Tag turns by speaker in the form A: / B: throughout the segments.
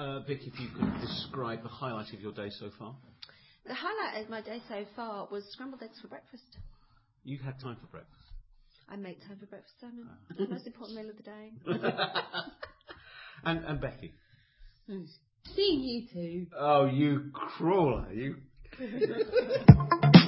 A: Uh, Vic, if you could describe the highlight of your day so far.
B: The highlight of my day so far was scrambled eggs for breakfast.
A: You had time for breakfast.
B: I make time for breakfast, Simon. It's the most important meal of the day.
A: and, and Becky.
C: Seeing you two.
A: Oh, you crawler, you.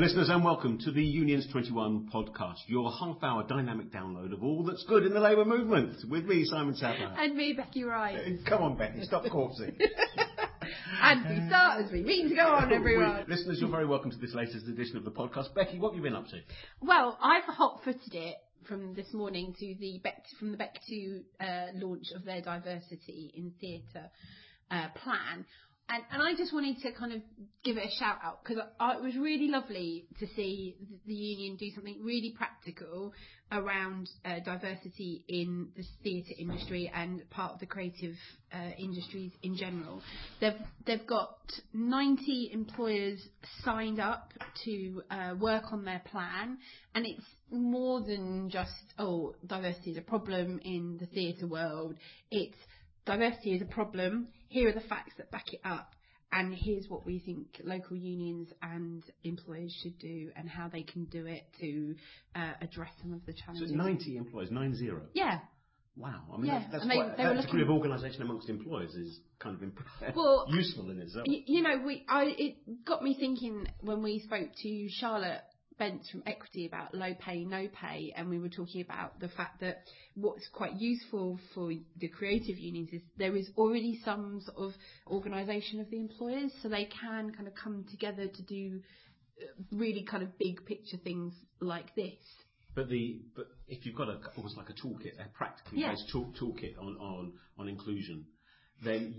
A: Hello, listeners, and welcome to the Unions 21 podcast, your half hour dynamic download of all that's good in the Labour movement. With me, Simon Sapper.
C: And me, Becky Wright.
A: Come on, Becky, stop corpsing.
C: and we start as we mean to go on, everyone.
A: We- listeners, you're very welcome to this latest edition of the podcast. Becky, what have you been up to?
C: Well, I've hot-footed it from this morning to the Beck from the Beck to uh, launch of their diversity in theatre uh, plan. And, and I just wanted to kind of give it a shout out because it was really lovely to see the, union do something really practical around uh, diversity in the theatre industry and part of the creative uh, industries in general. They've they've got 90 employers signed up to uh, work on their plan, and it's more than just oh diversity is a problem in the theatre world. It's diversity is a problem. Here are the facts that back it up. And here's what we think local unions and employers should do and how they can do it to uh, address some of the challenges.
A: it's 90 employees, nine zero.
C: Yeah.
A: Wow. I mean,
C: Yeah,
A: that- that's
C: and they-
A: quite,
C: they
A: that degree of organisation amongst employers is kind of imp-
C: Well,
A: useful in itself.
C: Y- you know, we I it got me thinking when we spoke to Charlotte Bence from Equity about low pay, no pay, and we were talking about the fact that what's quite useful for the creative unions is there is already some sort of organisation of the employers, so they can kind of come together to do uh, really kind of big picture things like this.
A: But the but if you've got a almost like a toolkit, a practically
C: Yeah.
A: based tool, toolkit on, on on inclusion, then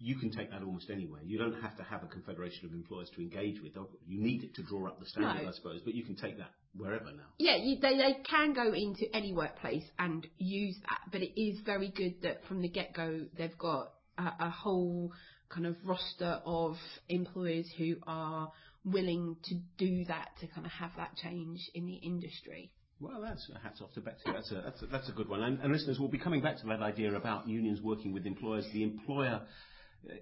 A: you can take that almost anywhere. You don't have to have a confederation of employers to engage with. You need it to draw up the standard,
C: No.
A: I suppose, but you can take that wherever now.
C: Yeah, you, they, they can go into any workplace and use that, but it is very good that from the get go they've got a, a whole kind of roster of employers who are willing to do that to kind of have that change in the industry.
A: Well, that's a hats off to Bectu. That's a, that's a, that's a good one. And, and listeners, we'll be coming back to that idea about unions working with employers, the employer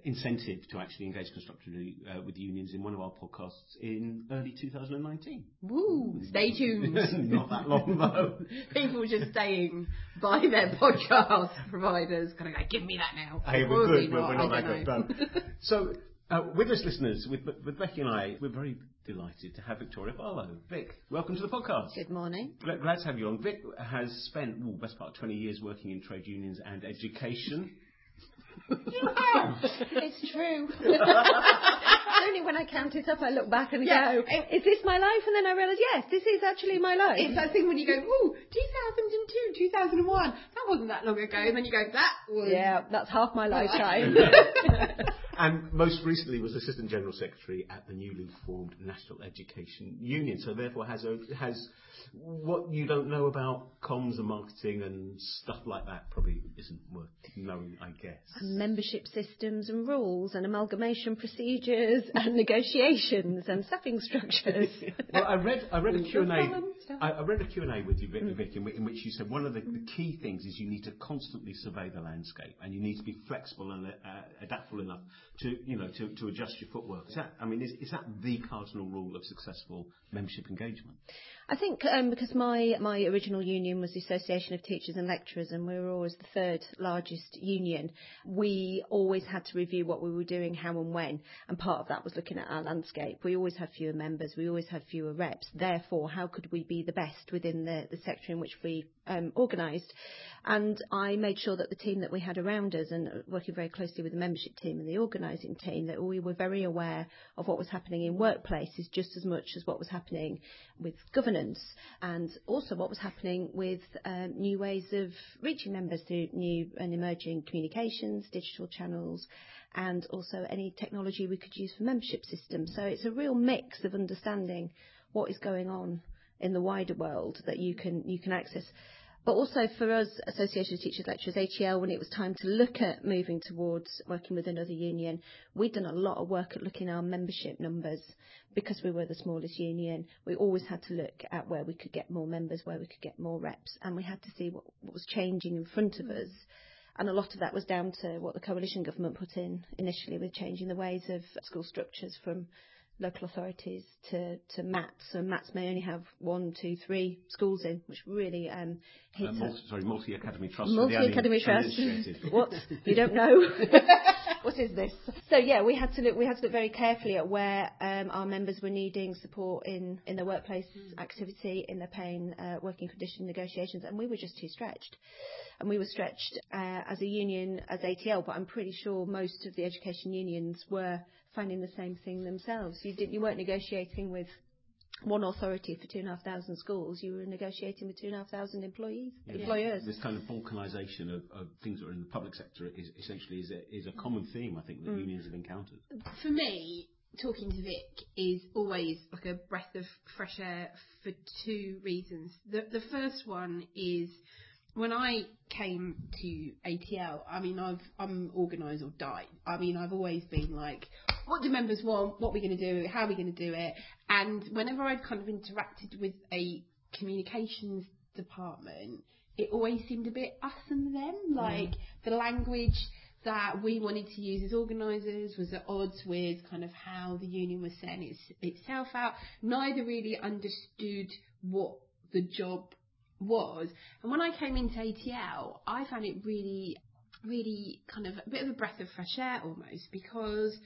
A: incentive to actually engage constructively uh, with unions in one of our podcasts in early 2019.
C: Woo! Stay tuned.
A: Not that long though.
C: People just staying by their podcast providers, kind of like, give me that now.
A: Hey, we're
C: will
A: good,
C: they
A: but we're not
C: I
A: that
C: don't
A: good.
C: know.
A: No. So, uh, with us listeners, with, with Becky and I, we're very delighted to have Victoria Barlow. Vic, welcome to the podcast.
B: Good morning.
A: Glad, glad to have you on. Vic has spent, ooh, best part of 20 years working in trade unions and education.
B: It's true. Only when I count it up, I look back and
C: Yeah.
B: go, "Is this my life?" And then I realise, yes, this is actually my life.
C: It's that thing when you go, ooh, 2002, 2001, that wasn't that long ago, and then you go, that was...
B: yeah, that's half my lifetime.
A: And most recently was Assistant General Secretary at the newly formed National Education Union. So therefore has has what you don't know about comms and marketing and stuff like that probably isn't worth knowing, I guess.
B: Membership systems and rules and amalgamation procedures and negotiations and staffing structures.
A: Well, I read I read a Q and
C: problem,
A: A
C: stuff.
A: I I read a Q and A with you, Vic, Vic in, in which you said one of the, the key things is you need to constantly survey the landscape and you need to be flexible and uh, adaptable enough to you know to, to adjust your footwork. Is that I mean is, is that the cardinal rule of successful membership engagement?
B: I think um, because my, my original union was the Association of Teachers and Lecturers, and we were always the third largest union, we always had to review what we were doing, how and when, and part of that was looking at our landscape. We always had fewer members, we always had fewer reps. Therefore, how could we be the best within the, the sector in which we um, organised? And I made sure that the team that we had around us, and working very closely with the membership team and the organising team, that we were very aware of what was happening in workplaces just as much as what was happening with governance and also what was happening with um, new ways of reaching members through new and emerging communications, digital channels, and also any technology we could use for membership systems. So it's a real mix of understanding what is going on in the wider world that you can you can access. But also for us, Association of Teachers Lecturers, ATL, when it was time to look at moving towards working with another union, we'd done a lot of work at looking at our membership numbers because we were the smallest union. We always had to look at where we could get more members, where we could get more reps, and we had to see what, what was changing in front of us. And a lot of that was down to what the coalition government put in initially with changing the ways of school structures from local authorities to, to MATs. So MATs may only have one, two, three schools in, which really um, hits
A: Uh, multi, sorry, Multi Academy Trust.
B: Multi Academy Trust. what? You don't know? what is this? So yeah, we had to look. We had to look very carefully at where um, our members were needing support in in their workplace activity, in their pain, uh, working condition negotiations, and we were just too stretched. And we were stretched uh, as a union, as ATL, but I'm pretty sure most of the education unions were finding the same thing themselves. You didn't. You weren't negotiating with one authority for two and a half thousand schools, you were negotiating with two and a half thousand employees, employers.
A: This kind of balkanisation of, of things that are in the public sector is essentially is a, is a common theme I think that
B: Mm.
A: unions have encountered.
C: For me, talking to Vic is always like a breath of fresh air for two reasons. The the first one is when I came to ATL, I mean, I've, I'm organised or die. I mean, I've always been like, what do members want? What are we going to do? How are we going to do it? And whenever I'd kind of interacted with a communications department, it always seemed a bit us and them. Mm. Like the language that we wanted to use as organisers was at odds with kind of how the union was setting its, itself out. Neither really understood what the job was. And when I came into ATL, I found it really, really kind of a bit of a breath of fresh air almost because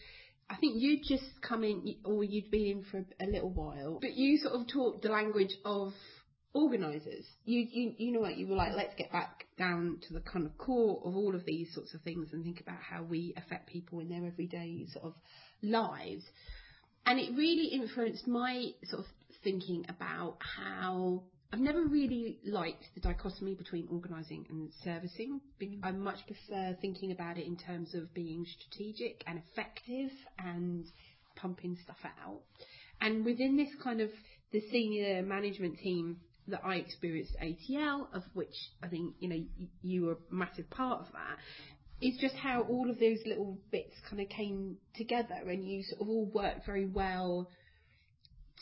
C: I think you'd just come in, or you'd been in for a, a little while, but you sort of talked the language of organisers. You, you, you know what, you were like, let's get back down to the kind of core of all of these sorts of things and think about how we affect people in their everyday sort of lives. And it really influenced my sort of thinking about how I've never really liked the dichotomy between organising and servicing. Be- I much prefer thinking about it in terms of being strategic and effective and pumping stuff out. And within this kind of the senior management team that I experienced at ATL, of which I think you know you were a massive part of that, is just how all of those little bits kind of came together, and you sort of all worked very well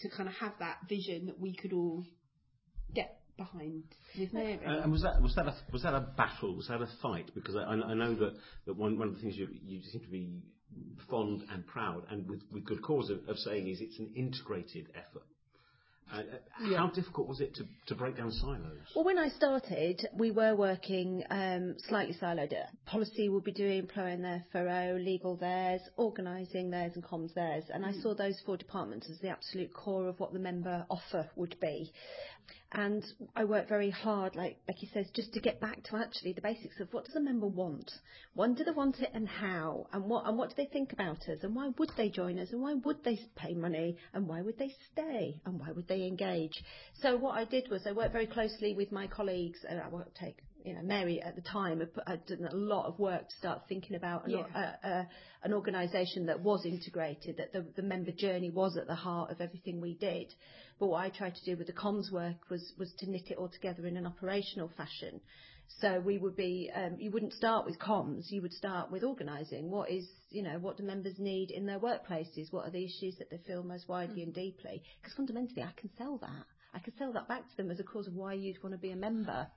C: to kind of have that vision that we could all get behind Mary.
A: Uh, and was that was that a, was that a battle? Was that a fight? Because I, I know that, that one one of the things you you seem to be fond and proud, and with, with good cause of, of saying is it's an integrated effort. Uh, uh, How difficult was it to, to break down silos?
B: Well, when I started, we were working um, slightly siloed. Policy would be doing employing their furrow, legal theirs, organising theirs, and comms theirs. And I saw those four departments as the absolute core of what the member offer would be. And I worked very hard, like Becky says, just to get back to actually the basics of what does a member want? When do they want it and how? And what and what do they think about us? And why would they join us? And why would they pay money? And why would they stay? And why would they engage? So what I did was I worked very closely with my colleagues, and I won't take you know, Mary at the time had, put, had done a lot of work to start thinking about an,
C: Yeah.
B: a, a, an organisation that was integrated, that the, the member journey was at the heart of everything we did. But what I tried to do with the comms work was, was to knit it all together in an operational fashion. So we would be, um, you wouldn't start with comms, you would start with organising. What is, you know, what do members need in their workplaces? What are the issues that they feel most widely mm. and deeply? Because fundamentally, I can sell that. I could sell that back to them as a cause of why you'd want to be a member.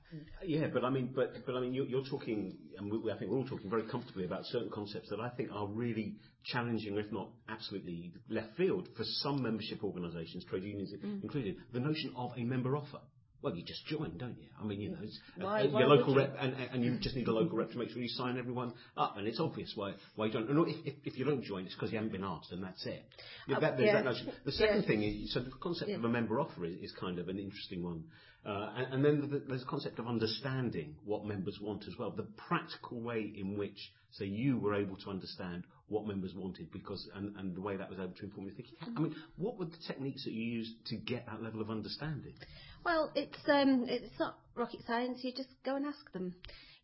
A: Yeah, but I mean, but but I mean, you're, you're talking, and we, I think we're all talking very comfortably about certain concepts that I think are really challenging, if not absolutely left field, for some membership organisations, trade unions
B: Mm.
A: included. The notion of a member offer. Well, you just join, don't you? I mean, you know, it's,
B: Why-
A: uh,
B: why
A: your local rep, and, and you just need a local rep to make sure you sign everyone up, and it's obvious why why you don't. And if, if, you don't join, it's because you haven't been asked, and that's it. Yeah,
B: Uh,
A: that, there's
B: yeah.
A: that notion. The second
B: Yeah.
A: thing is, so the concept of a member offer is, is kind of an interesting one. Uh, and, and then th- there's a concept of understanding what members want as well. The practical way in which, say, you were able to understand what members wanted because, and, and the way that was able to inform your thinking. I mean, what were the techniques that you used to get that level of understanding?
B: Well, it's um, it's not rocket science. You just go and ask them.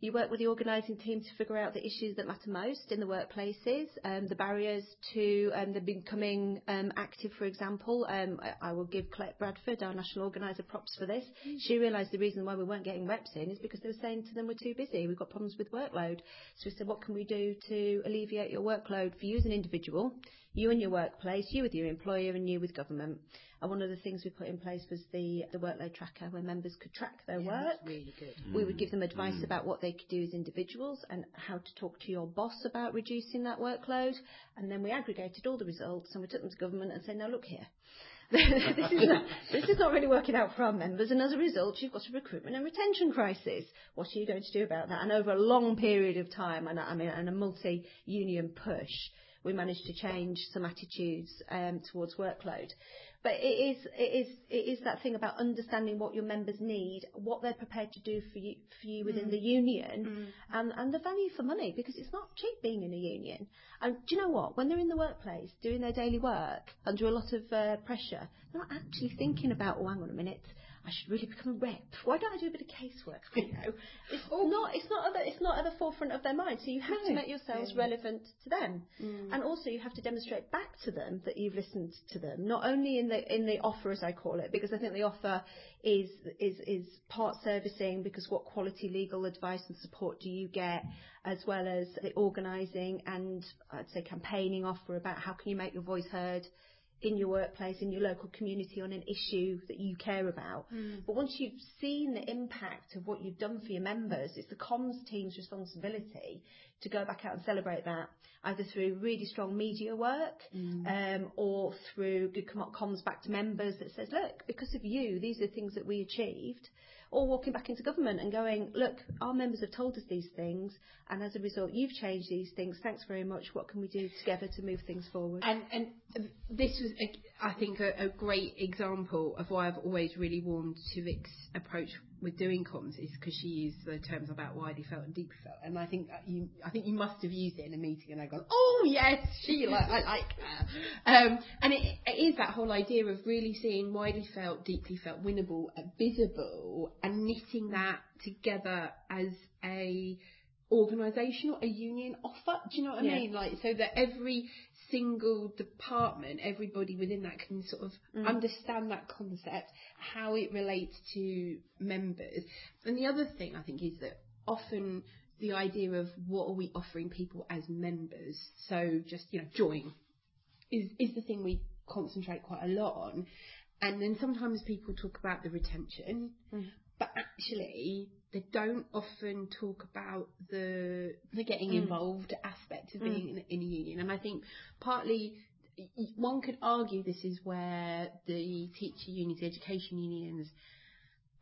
B: You work with the organising team to figure out the issues that matter most in the workplaces, um, the barriers to um, them becoming um, active, for example. Um, I, I, will give Colette Bradford, our national organiser, props for this. Mm. She realised the reason why we weren't getting reps in is because they were saying to them, we're too busy, we've got problems with workload. So we said, what can we do to alleviate your workload for you as an individual, you and your workplace, you with your employer, and you with government? And one of the things we put in place was the, the workload tracker where members could track their
C: yeah,
B: work.
C: really good.
B: We would give them advice mm. about what they could do as individuals and how to talk to your boss about reducing that workload. And then we aggregated all the results and we took them to government and said, now look here. This, is not, this is not really working out for our members, and as a result, you've got a recruitment and retention crisis. What are you going to do about that? And over a long period of time, and I mean, and a multi-union push, we managed to change some attitudes um, towards workload. But it is, it is, it is that thing about understanding what your members need, what they're prepared to do for you, for you within mm. the union, mm. and, and the value for money, because it's not cheap being in a union. And do you know what? When they're in the workplace doing their daily work under a lot of uh, pressure, they're not actually thinking about, oh, hang on a minute, I should really become a rep. Why don't I do a bit of casework? You know, it's oh. not it's not at the, it's not at the forefront of their mind. So you have no. to make yourselves relevant to them, mm. and also you have to demonstrate back to them that you've listened to them. Not only in the in the offer, as I call it, because I think the offer is is is part servicing because what quality legal advice and support do you get, as well as the organising and I'd say campaigning offer about how can you make your voice heard in your workplace, in your local community on an issue that you care about. Mm. But once you've seen the impact of what you've done for your members, it's the comms team's responsibility to go back out and celebrate that, either through really strong media work mm. um, or through good comms back to members that says, look, because of you, these are things that we achieved or walking back into government and going, look, our members have told us these things, and as a result, you've changed these things. Thanks very much. What can we do together to move things forward?
C: And, and this was, I think, a, a, great example of why I've always really warmed to Vic's approach with doing comms is because she used the terms about widely felt and deeply felt, and I think you, I think you must have used it in a meeting, and I go, oh yes, she like, I like her, um, and it, it is that whole idea of really seeing widely felt, deeply felt, winnable, visible, and knitting that together as a organisational, a union offer. Do you know what I mean? Like so that every single department, everybody within that can sort of mm. understand that concept, how it relates to members. And the other thing I think is that often the idea of what are we offering people as members, so just you know join, is is the thing we concentrate quite a lot on. And then sometimes people talk about the retention, mm. But actually they don't often talk about the the getting mm. involved aspect of being mm. in, in a union. And I think partly one could argue this is where the teacher unions, the education unions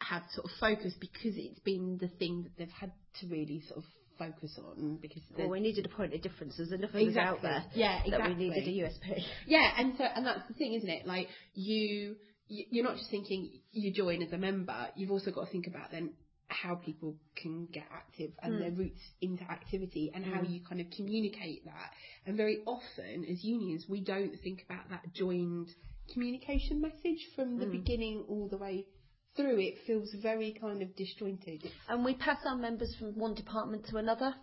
C: have sort of focused because it's been the thing that they've had to really sort of focus on because
B: well, we needed a point of difference. There's enough of exactly. us out there
C: yeah, exactly.
B: that we needed a USP.
C: Yeah, and so and that's the thing, isn't it? Like you, you're not just thinking you join as a member. You've also got to think about then how people can get active and mm. their routes into activity and mm. how you kind of communicate that. And very often, as unions, we don't think about that joined communication message from the mm. beginning all the way through. It feels very kind of disjointed.
B: And we pass our members from one department to another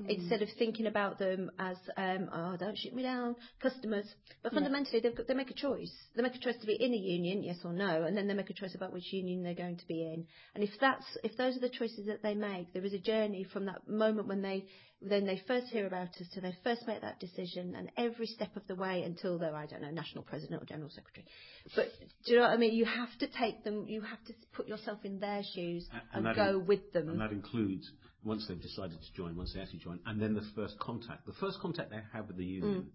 B: mm. instead of thinking about them as, um, oh, don't shoot me down, customers. But fundamentally, yeah. they make a choice. They make a choice to be in a union, yes or no, and then they make a choice about which union they're going to be in. And if that's, if those are the choices that they make, there is a journey from that moment when they then they first hear about us to they first make that decision and every step of the way until they're, I don't know, national president or general secretary. But do you know what I mean? You have to take them, you have to put yourself in their shoes and, and go in, with them.
A: And that includes once they've decided to join, once they actually join, and then the first contact. The first contact they have with the union. Mm.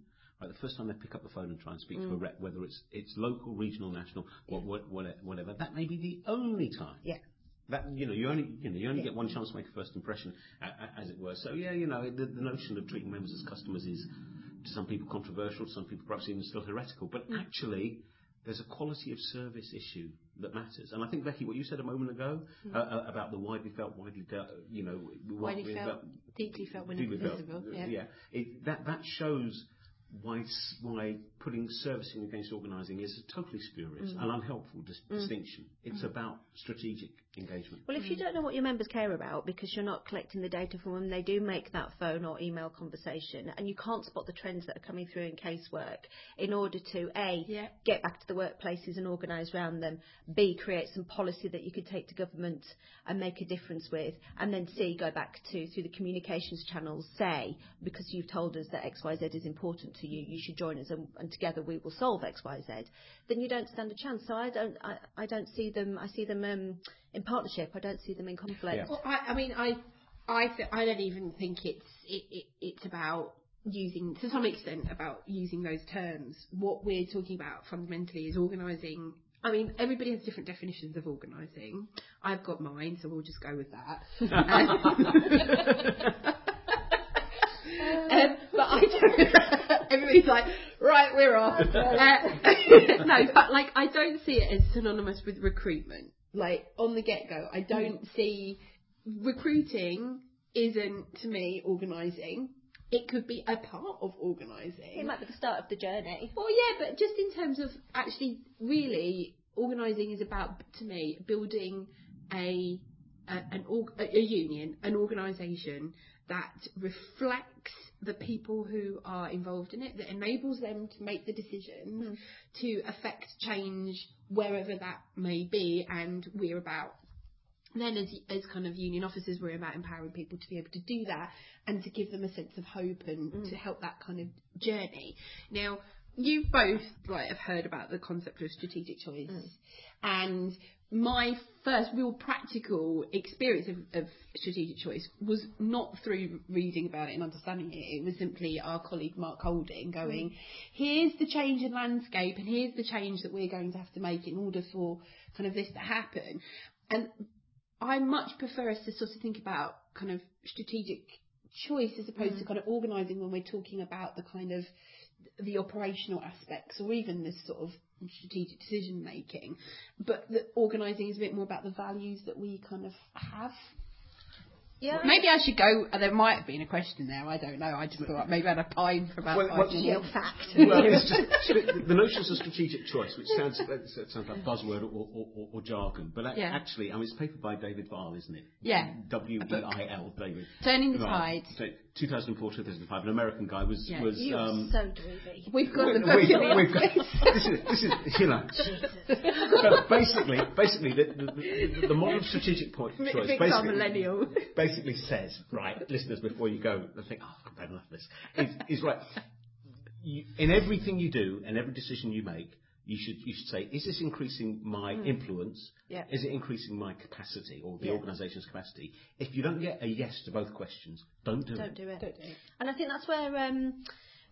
A: Right, the first time they pick up the phone and try and speak mm. to a mm. rep, whether it's it's local, regional, national, yeah. what, what, whatever, that may be the only time.
B: Yeah.
A: That you know, you only you know you only yeah. get one chance to make a first impression, as it were. So yeah, you know, the, the notion of treating members as customers is to some people controversial, to some people perhaps even still heretical. But mm. actually, there's a quality of service issue that matters. And I think, Becky, what you said a moment ago mm. uh, about the widely felt, widely felt, you know,
C: widely, felt, felt, deeply felt, when deeply felt, yeah,
A: yeah it, that that shows why why putting servicing against organising is a totally spurious mm. and unhelpful dis- mm. distinction. It's mm. about strategic engagement.
B: Well, if you don't know what your members care about because you're not collecting the data from them, they do make that phone or email conversation, and you can't spot the trends that are coming through in casework in order to a yeah. get back to the workplaces and organise around them, b create some policy that you could take to government and make a difference with, and then c go back to through the communications channels say because you've told us that X Y Z is important to you, you should join us and, and together we will solve X Y Z. Then you don't stand a chance. So I don't I, I don't see them. I see them. Um, in partnership. I don't see them in conflict.
C: Yeah. Well, I, I mean, I, I, th- I don't even think it's it, it, it's about using to some extent about using those terms. What we're talking about fundamentally is organising. I mean, everybody has different definitions of organising. I've got mine, so we'll just go with that. um, but I don't. Everybody's like, right, we're off. Uh, no, but like, I don't see it as synonymous with recruitment like on the get go. I don't mm. see recruiting isn't to me organising. It could be a part of organising.
B: It might be the start of the journey.
C: Well, yeah, but just in terms of actually, really, organising is about to me building a a, an a union, an organisation that reflects the people who are involved in it, that enables them to make the decisions mm. to affect change wherever that may be, and we're about then as as kind of union officers we're about empowering people to be able to do that and to give them a sense of hope and mm. to help that kind of journey now you both like have heard about the concept of strategic choice mm. and my first real practical experience of, of, strategic choice was not through reading about it and understanding it. It was simply our colleague Mark Holding going, mm. here's the change in landscape and here's the change that we're going to have to make in order for kind of this to happen. And I much prefer us to sort of think about kind of strategic choice as opposed mm. to kind of organising when we're talking about the kind of the operational aspects or even this sort of strategic decision making, but the organising is a bit more about the values that we kind of have
B: yeah.
C: Maybe I should go. Uh, there might have been a question there. I don't know. I just thought maybe I'd pine for about well, five
B: minutes. fact.
A: Well, it's just, the notions of strategic choice, which sounds sounds like buzzword or, or, or, or jargon, but yeah. actually, I mean, it's paper by David Weil, isn't it?
C: Yeah.
A: W E I L, David.
C: Turning the Tide.
A: 2004, 2005. An American guy was
B: yeah.
A: was.
B: You um, so dreamy.
C: We've got the book. We, we've got,
A: this is this is you know. but basically, basically, the, the, the, the model strategic point choice. Basically,
C: millennial
A: basically says, right, listeners, before you go and think, oh, I've had enough of this, is, is right. You, in everything you do and every decision you make, you should you should say, is this increasing my mm. influence?
B: Yeah.
A: Is it increasing my capacity or the yeah. organisation's capacity? If you don't get a yes to both questions, don't do
B: don't
A: it.
B: Do it.
C: Don't do it.
B: And I think that's where. Um,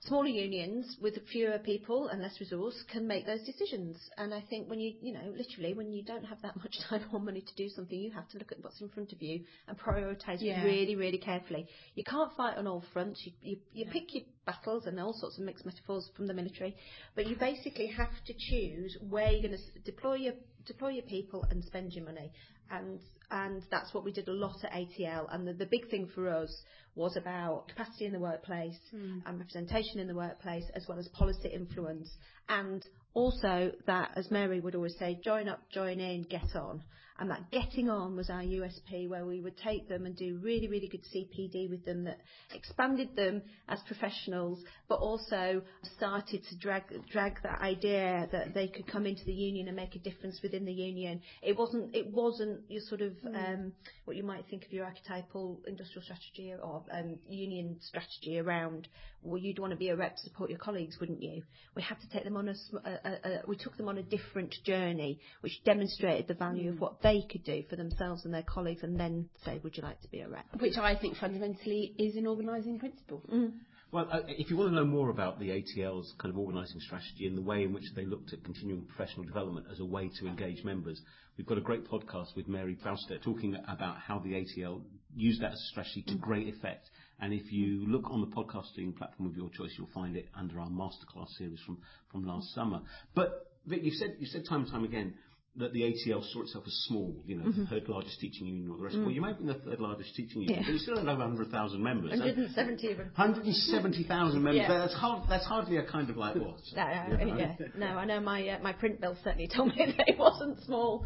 B: smaller unions with fewer people and less resource can make those decisions. And I think when you, you know, literally when you don't have that much time or money to do something, you have to look at what's in front of you and prioritise yeah. really, really carefully. You can't fight on all fronts. You, you, you yeah. pick your battles and all sorts of mixed metaphors from the military, but you basically have to choose where you're going to deploy your deploy your people and spend your money. And and that's what we did a lot at ATL. And the, the big thing for us was about capacity in the workplace mm. and representation in the workplace, as well as policy influence. And also that, as Mary would always say, join up, join in, get on. And that getting on was our USP, where we would take them and do really, really good CPD with them that expanded them as professionals, but also started to drag drag that idea that they could come into the union and make a difference within the union. It wasn't it wasn't your sort of mm. um, what you might think of your archetypal industrial strategy or um, union strategy around. Well, you'd want to be a rep to support your colleagues, wouldn't you? We had to take them on a, a, a, a we took them on a different journey, which demonstrated the value mm. of what they could do for themselves and their colleagues and then say, would you like to be a rep?
C: Which I think fundamentally is an organising principle.
B: Mm.
A: Well, uh, if you want to know more about the ATL's kind of organising strategy and the way in which they looked at continuing professional development as a way to engage members, we've got a great podcast with Mary Bousted talking about how the ATL used that as a strategy to mm. great effect. And if you look on the podcasting platform of your choice, you'll find it under our masterclass series from, from last summer. But Vic, you've said, you've said time and time again, that the ATL saw itself as small, you know, the third largest teaching union or the rest. Well, you might be the third largest teaching union,
B: Yeah.
A: but you still have over 100,000 members.
B: 170.
A: 170,000 members.
B: Yeah.
A: That's, hard, that's hardly a kind of like what?
B: No,
A: you know?
B: yeah. no, I know my uh, my print bill certainly told me that it wasn't small.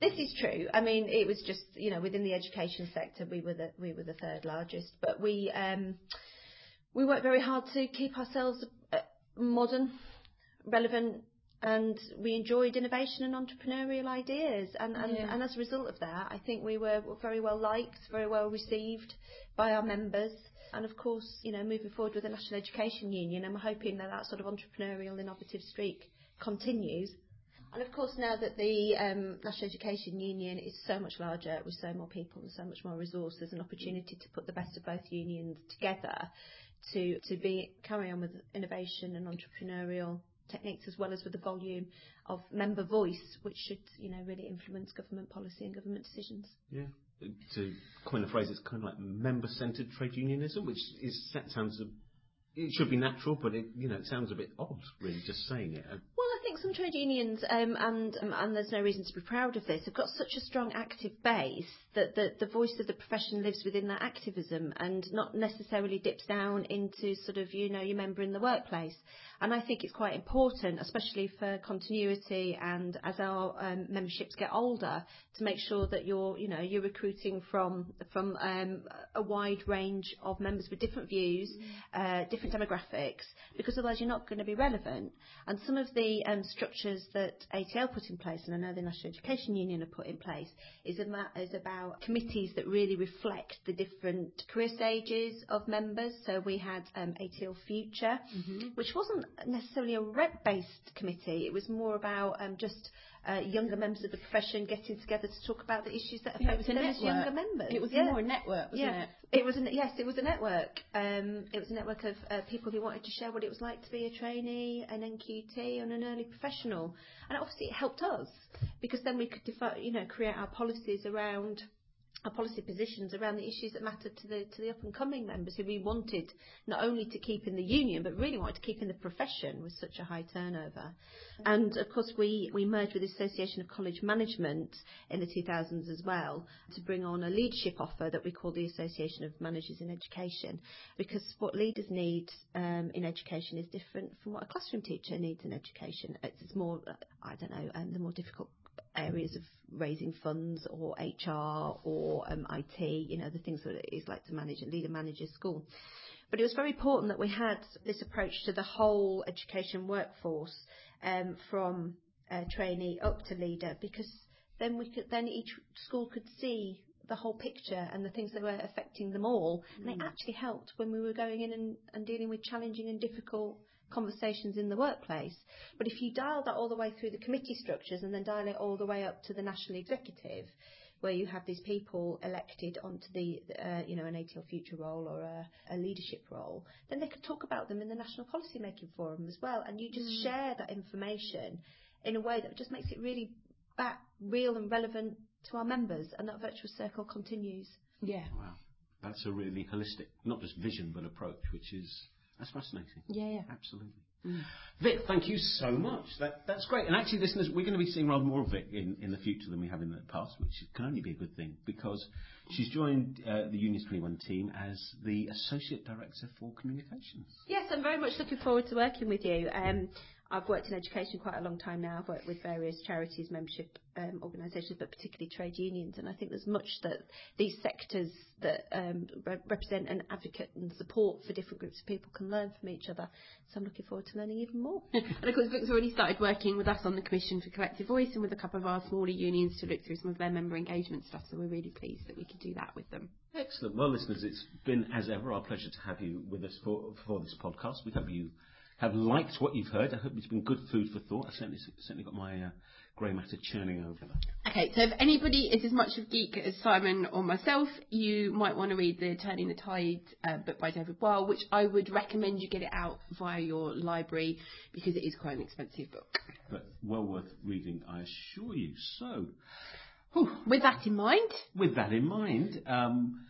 B: This is true. I mean, it was just you know within the education sector we were the we were the third largest, but we um, we worked very hard to keep ourselves uh, modern, relevant, and we enjoyed innovation and entrepreneurial ideas. And and,
C: Yeah.
B: and as a result of that, I think we were very well liked, very well received by our members. And of course, you know, moving forward with the National Education Union, I'm hoping that that sort of entrepreneurial, innovative streak continues. And of course, now that the um, National Education Union is so much larger with so more people and so much more resources, an opportunity to put the best of both unions together to to be carry on with innovation and entrepreneurial techniques as well as with the volume of member voice, which should you know really influence government policy and government decisions.
A: Yeah. To coin a phrase, it's kind of like member-centred trade unionism, which is that sounds a, it should be natural, but it you know it sounds a bit odd, really, just saying it.
B: Well, I think some trade unions, um, and um, and there's no reason to be proud of this, have got such a strong active base that the, the voice of the profession lives within that activism and not necessarily dips down into sort of, you know, your member in the workplace. And I think it's quite important, especially for continuity and as our um, memberships get older, to make sure that you're, you know, you're recruiting from from um, a wide range of members with different views, uh, different demographics, because otherwise you're not going to be relevant. And some of the um, structures that ATL put in place, and I know the National Education Union have put in place, is about, is about committees that really reflect the different career stages of members. So we had um, ATL Future, which wasn't necessarily a rep-based committee. It was more about um, just uh, younger members of the profession getting together to talk about the issues that
C: Yeah,
B: affect
C: was
B: them as younger members.
C: It was
B: Yeah.
C: more a network, wasn't
B: Yeah,
C: it?
B: it was an, yes, it was a network. Um, it was a network of uh, people who wanted to share what it was like to be a trainee, an NQT, and an early professional. And obviously, it helped us because then we could, defi- you know, create our policies around our policy positions around the issues that mattered to the to the up and coming members who we wanted not only to keep in the union but really wanted to keep in the profession with such a high turnover. And of course we, we merged with the Association of College Management in the 2000s as well to bring on a leadership offer that we call the Association of Managers in Education because what leaders need um, in education is different from what a classroom teacher needs in education. It's, it's more, uh, I don't know, um, the more difficult areas of raising funds or HR or um, IT, you know, the things that it is like to manage and lead a manager's school. But it was very important that we had this approach to the whole education workforce um, from trainee up to leader because then we could then each school could see the whole picture and the things that were affecting them all and it actually helped when we were going in and, and dealing with challenging and difficult conversations in the workplace. But if you dial that all the way through the committee structures and then dial it all the way up to the national executive, where you have these people elected onto the, uh, you know, an ATL future role or a, a leadership role, then they could talk about them in the national policy making forum as well. And you just share that information in a way that just makes it really back real and relevant to our members, and that virtual circle continues.
C: Yeah.
A: Wow, that's a really holistic, not just vision but approach, which is that's fascinating.
C: Yeah, yeah.
A: Absolutely. Vic, thank you so much. That, that's great. And actually, listeners, we're going to be seeing rather more of Vic in, in the future than we have in the past, which can only be a good thing because she's joined uh, the Unions 21 team as the Associate Director for Communications.
B: Yes, I'm very much looking forward to working with you. Um, I've worked in education quite a long time now. I've worked with various charities, membership um, organisations, but particularly trade unions. And I think there's much that these sectors that um, re- represent an advocate and support for different groups of people can learn from each other. So I'm looking forward to learning even more.
C: and of course, Vic's already started working with us on the Commission for Collective Voice and with a couple of our smaller unions to look through some of their member engagement stuff. So we're really pleased that we could do that with them.
A: Excellent. Well, listeners, it's been, as ever, our pleasure to have you with us for, for this podcast. We hope you have liked what you've heard. I hope it's been good food for thought. I certainly, certainly got my uh, grey matter churning over.
C: Okay, so if anybody is as much of a geek as Simon or myself, you might want to read the Turning the Tide uh, book by David Weil, which I would recommend you get it out via your library because it is quite an expensive book.
A: But well worth reading, I assure you. So, whew,
C: With that in mind,
A: with that in mind, um,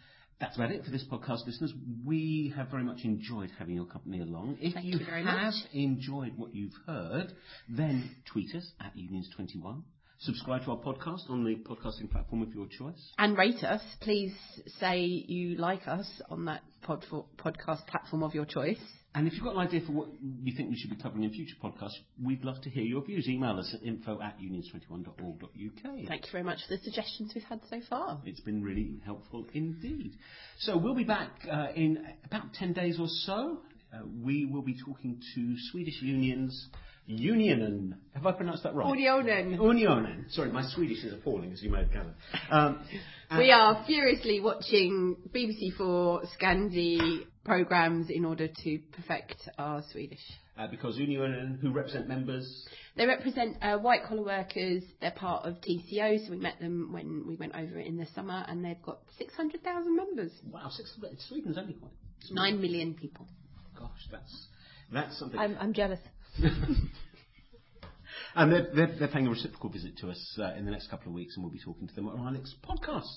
A: that's about it for this podcast, listeners. We have very much enjoyed having your company along. If
C: Thank
A: you,
C: you
A: have
C: much.
A: enjoyed what you've heard, then tweet us at Unions21. Subscribe to our podcast on the podcasting platform of your choice.
C: And rate us. Please say you like us on that pod- podcast platform of your choice.
A: And if you've got an idea for what you think we should be covering in future podcasts, we'd love to hear your views. Email us at info at unions21.org.uk.
C: Thank you very much for the suggestions we've had so far.
A: It's been really helpful indeed. So we'll be back uh, in about 10 days or so. Uh, we will be talking to Swedish unions Unionen. Have I pronounced that right?
C: Unionen.
A: Unionen. Sorry, my Swedish is appalling, as you may have gathered. Um,
C: we are furiously watching BBC4 Scandi programmes in order to perfect our Swedish.
A: Uh, because Unionen, who represent members?
C: They represent uh, white collar workers. They're part of TCO, so we met them when we went over it in the summer, and they've got 600,000 members.
A: Wow, 600, Sweden's only quite.
C: Nine million people.
A: Gosh, that's that's something.
B: I'm, I'm jealous.
A: and they're, they're, they're, paying a reciprocal visit to us uh, in the next couple of weeks, and we'll be talking to them on our next podcast.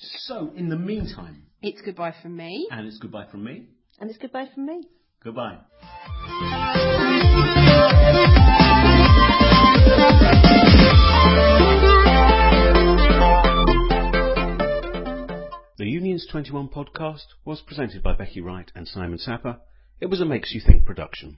A: So, in the meantime,
C: it's goodbye from me,
A: and it's goodbye from me,
B: and it's goodbye from me.
A: Goodbye. The Unions 21 podcast was presented by Becky Wright and Simon Sapper. It was a Makes You Think production.